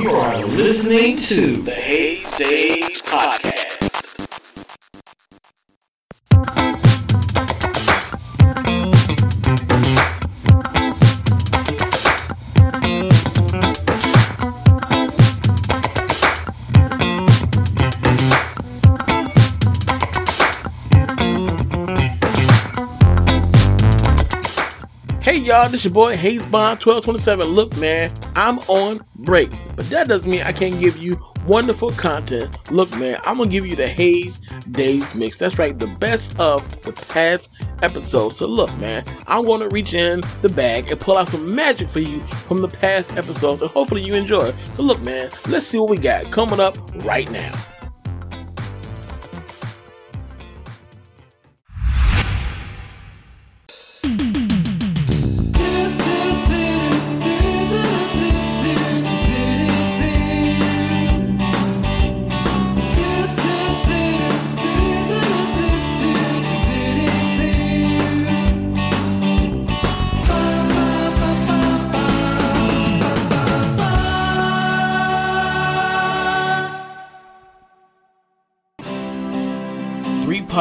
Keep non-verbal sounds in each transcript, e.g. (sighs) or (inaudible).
You are listening to the Haze Daze Podcast. Y'all, this your boy Hazebond 1227. Look, man, I'm on break, but that doesn't mean I can't give you wonderful content. Look, man, I'm gonna give you the Haze Daze Mix. That's right, the best of the past episodes. So, look, man, I'm gonna reach in the bag and pull out some magic for you from the past episodes, and hopefully you enjoy. So, look, man, let's see what we got coming up right now.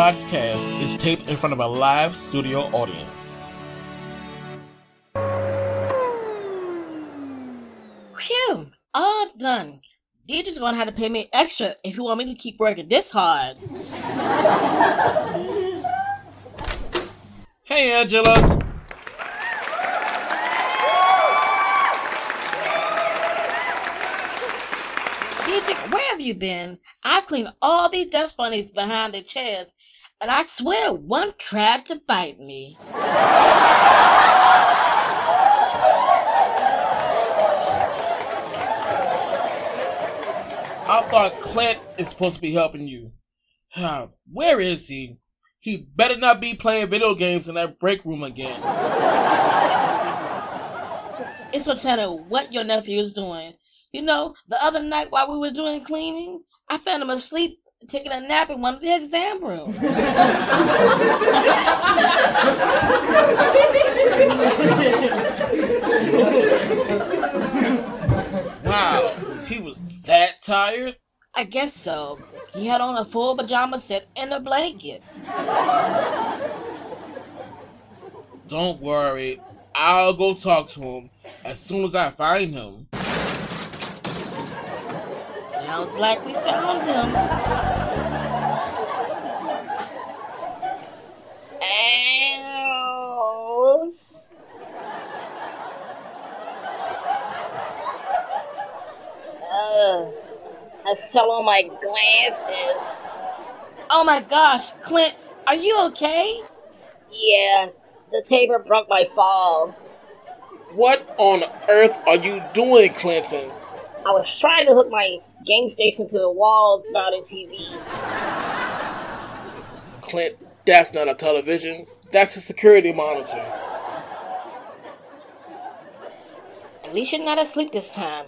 Podcast is taped in front of a live studio audience. Phew, all done. Deidre's gonna have to pay me extra if you want me to keep working this hard. Hey, Angela. You been? I've cleaned all these dust bunnies behind the chairs, and I swear one tried to bite me. I thought Clint is supposed to be helping you. Where is he? He better not be playing video games in that break room again. It's for telling what your nephew is doing. You know, the other night while we were doing cleaning, I found him asleep taking a nap in one of the exam rooms. Wow, he was that tired? I guess so. He had on a full pajama set and a blanket. Don't worry, I'll go talk to him as soon as I find him. Sounds like we found him. Ugh. I fell on my glasses. Oh my gosh, Clint, are you okay? Yeah, the taper broke my fall. What on earth are you doing, Clinton? I was trying to hook my game station to the wall mounted TV. Clint, that's not a television. That's a security monitor. At least you're not asleep this time.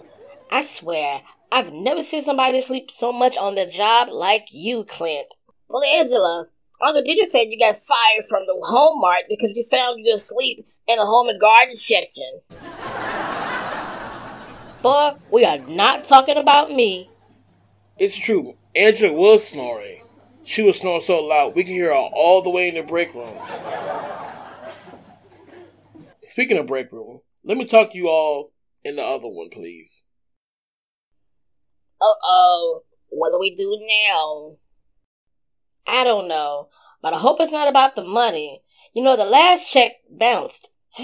I swear, I've never seen somebody sleep so much on the job like you, Clint. Well, Angela, Uncle Diddy said you got fired from the Home Mart because you found you asleep in the home and garden section. Boy, we are not talking about me. It's true. Angela was snoring. She was snoring so loud we could hear her all the way in the break room. Speaking of break room, let me talk to you all in the other one, please. Uh oh, what do we do now? I don't know, but I hope it's not about the money. You know, the last check bounced. (sighs)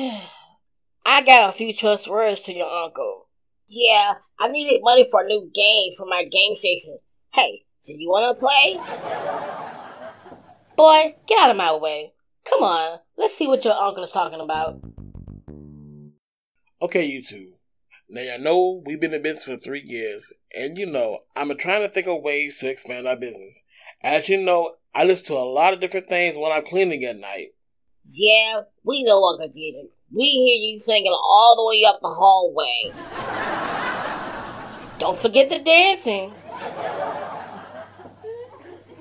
I got a few trust words to your uncle. Yeah, I needed money for a new game for my game station. Hey, do you want to play? Boy, get out of my way. Come on, let's see what your uncle is talking about. Okay, you two. Now, I know we've been in business for three years, and you know, I'm trying to think of ways to expand our business. As you know, I listen to a lot of different things when I'm cleaning at night. Yeah, we know Uncle Dieter. We hear you singing all the way up the hallway. Don't forget the dancing.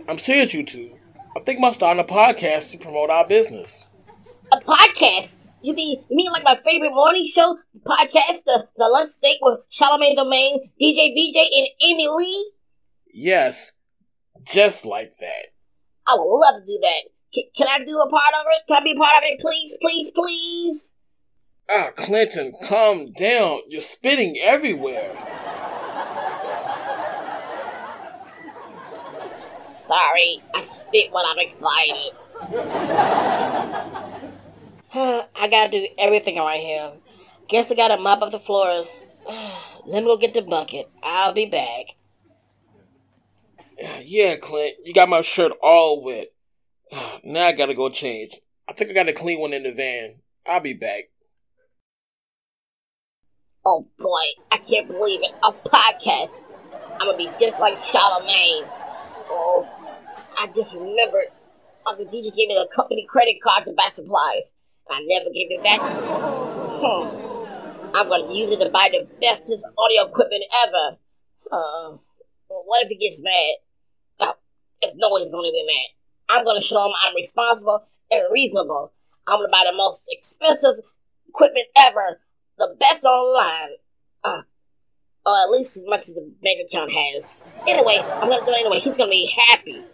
I'm serious, you two. I think about starting a podcast to promote our business. A podcast? You mean you mean like my favorite morning show podcast, the the lunch steak with Charlamagne the Main, DJ VJ, and Amy Lee? Yes, just like that. I would love to do that. Can, can I do a part of it? Can I be a part of it, please, please, please? Ah, Clinton, calm down. You're spitting everywhere. Sorry, I spit when I'm excited. (sighs) I gotta do everything around here. Guess I gotta mop up the floors. Let me go get the bucket. I'll be back. (sighs) Yeah, Clint, you got my shirt all wet. (sighs) Now I gotta go change. I think I got to clean one in the van. I'll be back. Oh boy, I can't believe it. A podcast. I'm gonna be just like Charlamagne. Oh, I just remembered Uncle DJ gave me the company credit card to buy supplies. And I never gave it back to him. Hmm. I'm gonna use it to buy the bestest audio equipment ever. Uh, what if he gets mad? Oh, there's no way he's gonna be mad. I'm gonna show him I'm responsible and reasonable. I'm gonna buy the most expensive equipment ever, the best online, uh, or at least as much as the bank account has. Anyway, I'm gonna do it anyway. He's gonna be happy.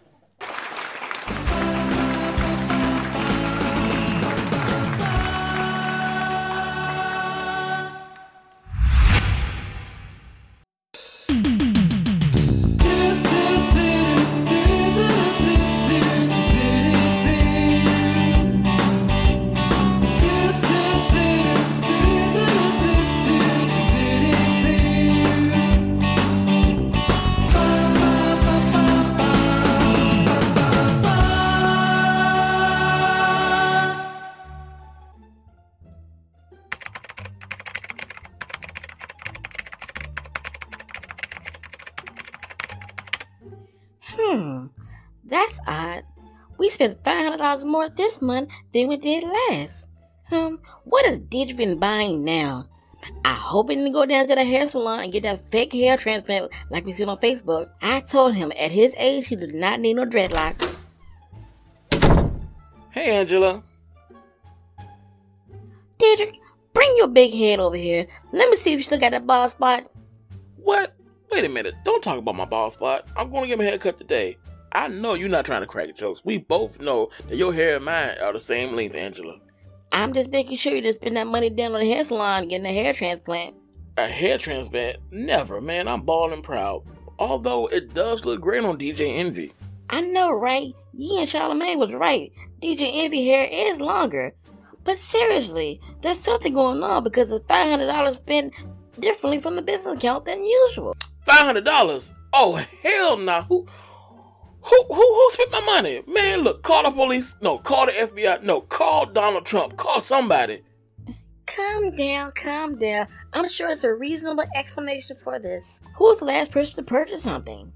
That's odd. We spent five hundred dollars more this month than we did last. Hmm, what is Didge been buying now? I hope he didn't go down to the hair salon and get that fake hair transplant like we seen on Facebook. I told him at his age he did not need no dreadlocks. Hey, Angela. Deidrich, bring your big head over here. Let me see if you still got that bald spot. What? Wait a minute. Don't talk about my bald spot. I'm going to get my hair cut today. I know you're not trying to crack jokes. We both know that your hair and mine are the same length, Angela. I'm just making sure you didn't spend that money down on the hair salon getting a hair transplant. A hair transplant? Never, man. I'm bald and proud. Although it does look great on DJ Envy. I know, right? Ye and Charlamagne was right. DJ Envy hair is longer. But seriously, there's something going on because the $500 spent differently from the business account than usual. $500? Oh, hell no. Who, who, who, who spent my money? Man, look, call the police. No, call the FBI. No, call Donald Trump. Call somebody. Calm down, calm down. I'm sure it's a reasonable explanation for this. Who was the last person to purchase something?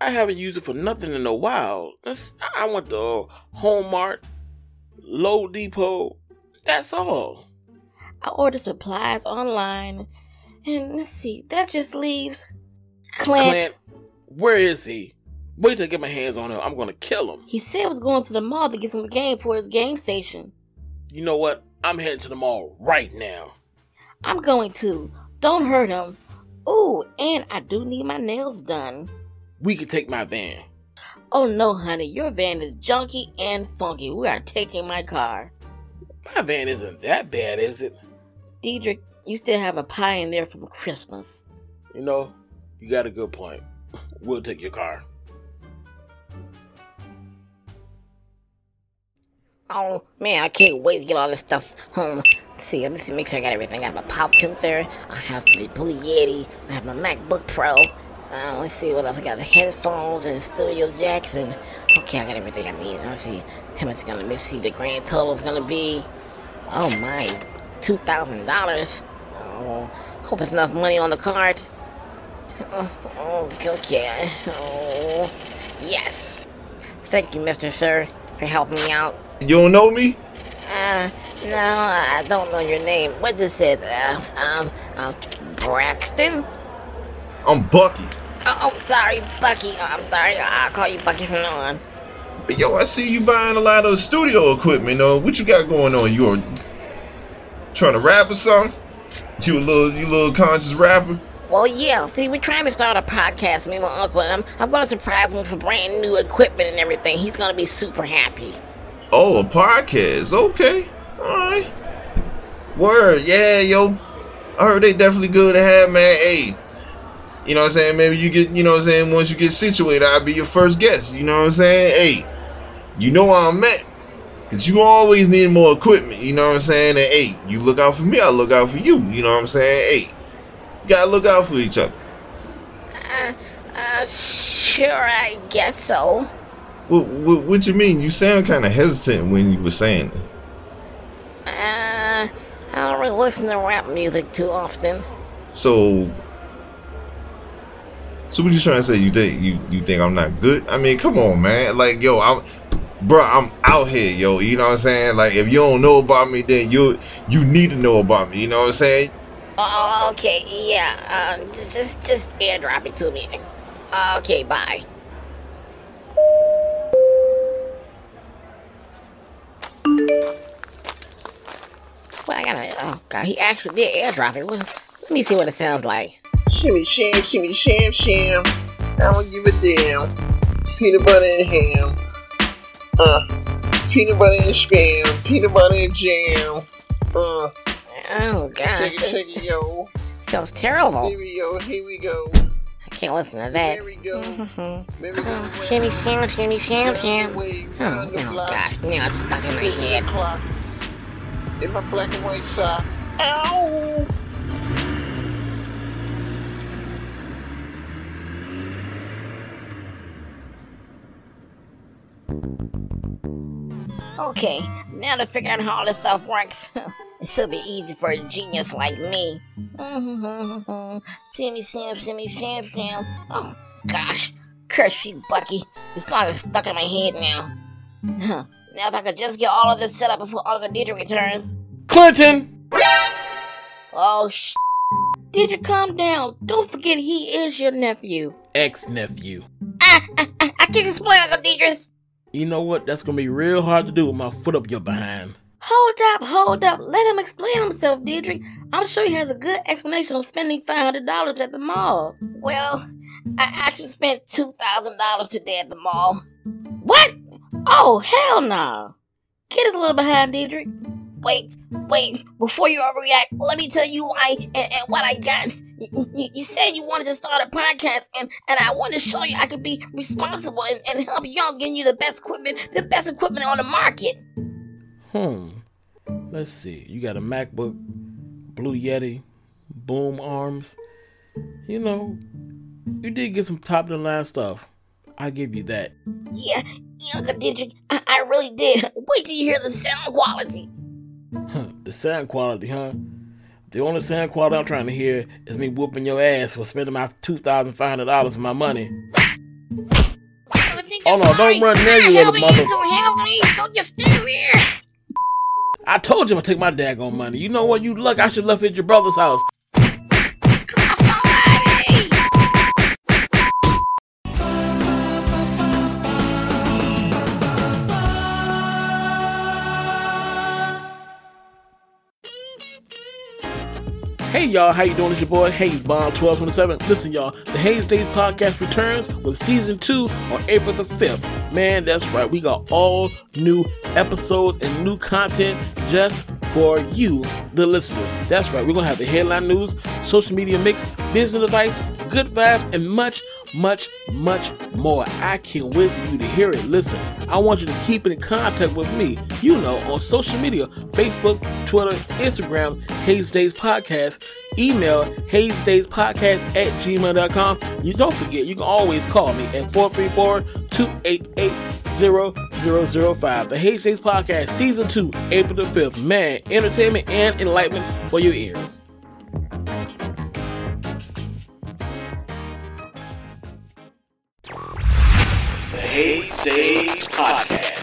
I haven't used it for nothing in a while. That's, I went to uh, Home Mart, Low Depot. That's all. I ordered supplies online. And let's see, that just leaves Clint. Clint, where is he? Wait till I get my hands on him. I'm gonna kill him. He said he was going to the mall to get some game for his game station. You know what? I'm heading to the mall right now. I'm going to. Don't hurt him. Ooh, and I do need my nails done. We can take my van. Oh no, honey, your van is junky and funky. We are taking my car. My van isn't that bad, is it? Deidrich, you still have a pie in there from Christmas. You know, you got a good point. We'll take your car. Oh man, I can't wait to get all this stuff home. Let's see, let me make sure I got everything. I have my pop filter, I have my Blue Yeti, I have my MacBook Pro. Uh, let's see what else. I got the headphones and studio jacks and okay, I got everything I need. Let's see how much it's gonna be. See the grand total is gonna be. Oh my, two thousand dollars. Oh, hope there's enough money on the card. Oh, oh, okay. Oh, yes. Thank you, Mr. Sir, for helping me out. You don't know me? Uh, no, I don't know your name. What this is? Uh, um, uh, Braxton? I'm Bucky. Oh, oh, sorry, Bucky. Oh, I'm sorry. I'll call you Bucky from now on. But yo, I see you buying a lot of studio equipment. Uh, what you got going on? You are trying to rap or something? You a little, you little conscious rapper? Well, yeah. See, we're trying to start a podcast, me and my uncle. And I'm, I'm going to surprise him with brand new equipment and everything. He's going to be super happy. Oh, a podcast. Okay. Alright. Word, yeah, yo. I heard they definitely good to have, man. Hey. You know what I'm saying? Maybe you get, you know what I'm saying, once you get situated, I'll be your first guest. You know what I'm saying? Hey, you know where I'm at. Cause you always need more equipment, you know what I'm saying? And hey, you look out for me, I look out for you, you know what I'm saying? Hey, you gotta look out for each other. Uh, uh, sure, I guess so. What, what, what you mean? You sound kind of hesitant when you were saying it. Uh, I don't really listen to rap music too often. So, so what you trying to say? You think you you think I'm not good? I mean, come on, man. Like, yo, I'm, bro, I'm out here, yo. You know what I'm saying? Like, if you don't know about me, then you you need to know about me. You know what I'm saying? Oh, okay, yeah. Uh, just just airdrop it to me. Okay, bye. I gotta. Oh god, he actually did airdrop it. Well, let me see what it sounds like. Shimmy sham, shimmy sham sham. I'ma give a damn. Peanut butter and ham. Uh, peanut butter and spam. Peanut butter and jam. Uh, Oh gosh, take it, take it it, yo. sounds terrible. Here we go, here we go. I can't listen to that. Here we go. Mhm. Here we go. Oh, shimmy, sham, shimmy, sham, sham. Oh, oh gosh, now it's stuck in my head. o'clock. In my black and white sock. Ow! Okay, now to figure out how all this stuff works, (laughs) it should be easy for a genius like me. (laughs) shimmy, sham, shimmy, sham, sham. Oh, gosh. Curse you, Bucky. This song is stuck in my head now. Now if I could just get all of this set up before Uncle Deidre returns. Clinton! Oh, sh. Deidre, calm down. Don't forget he is your nephew. Ex nephew. Ah, ah, ah, I can't explain, Uncle Deidre. You know what? That's gonna be real hard to do with my foot up your behind. Hold up, hold up. Let him explain himself, Deidre. I'm sure he has a good explanation of spending $500 at the mall. Well, I actually spent $2,000 today at the mall. What? Oh, hell no. Kid is a little behind, Deidre. Wait, wait. Before you overreact, let me tell you why and, and what I got. You, you, you said you wanted to start a podcast, and, and I want to show you I could be responsible and, and help y'all getting you the best equipment, the best equipment on the market. Hmm. Let's see. You got a MacBook, Blue Yeti, boom arms. You know, you did get some top of the line stuff. I give you that. Yeah, Uncle Deidrich, I, I really did. Wait till you hear the sound quality. Huh, the sound quality, huh? The only sound quality I'm trying to hear is me whooping your ass for spending my two thousand five hundred dollars of my money. Oh, no, don't run near you, little mother- Don't help me. Don't just stand there. I told you I'm take my daggone money. You know what? You luck. I should left at your brother's house. Hey y'all, how you doing? It's your boy Hazebond 1227. Listen, y'all, the Haze Daze podcast returns with season two on April the 5th. Man, that's right. We got all new episodes and new content just for you, the listener. That's right. We're gonna have the headline news, social media mix, business advice, good vibes, and much, much, much more. I can't wait for you to hear it. Listen, I want you to keep in contact with me, you know, on social media Facebook, Twitter, Instagram, Haze Daze Podcast, email Haze Daze Podcast at gmail.com. You don't forget, you can always call me at 434 288 0005. The Haze Daze Podcast, Season 2, April the 5th. Man, entertainment and enlightenment for your ears. The Haze Daze Podcast.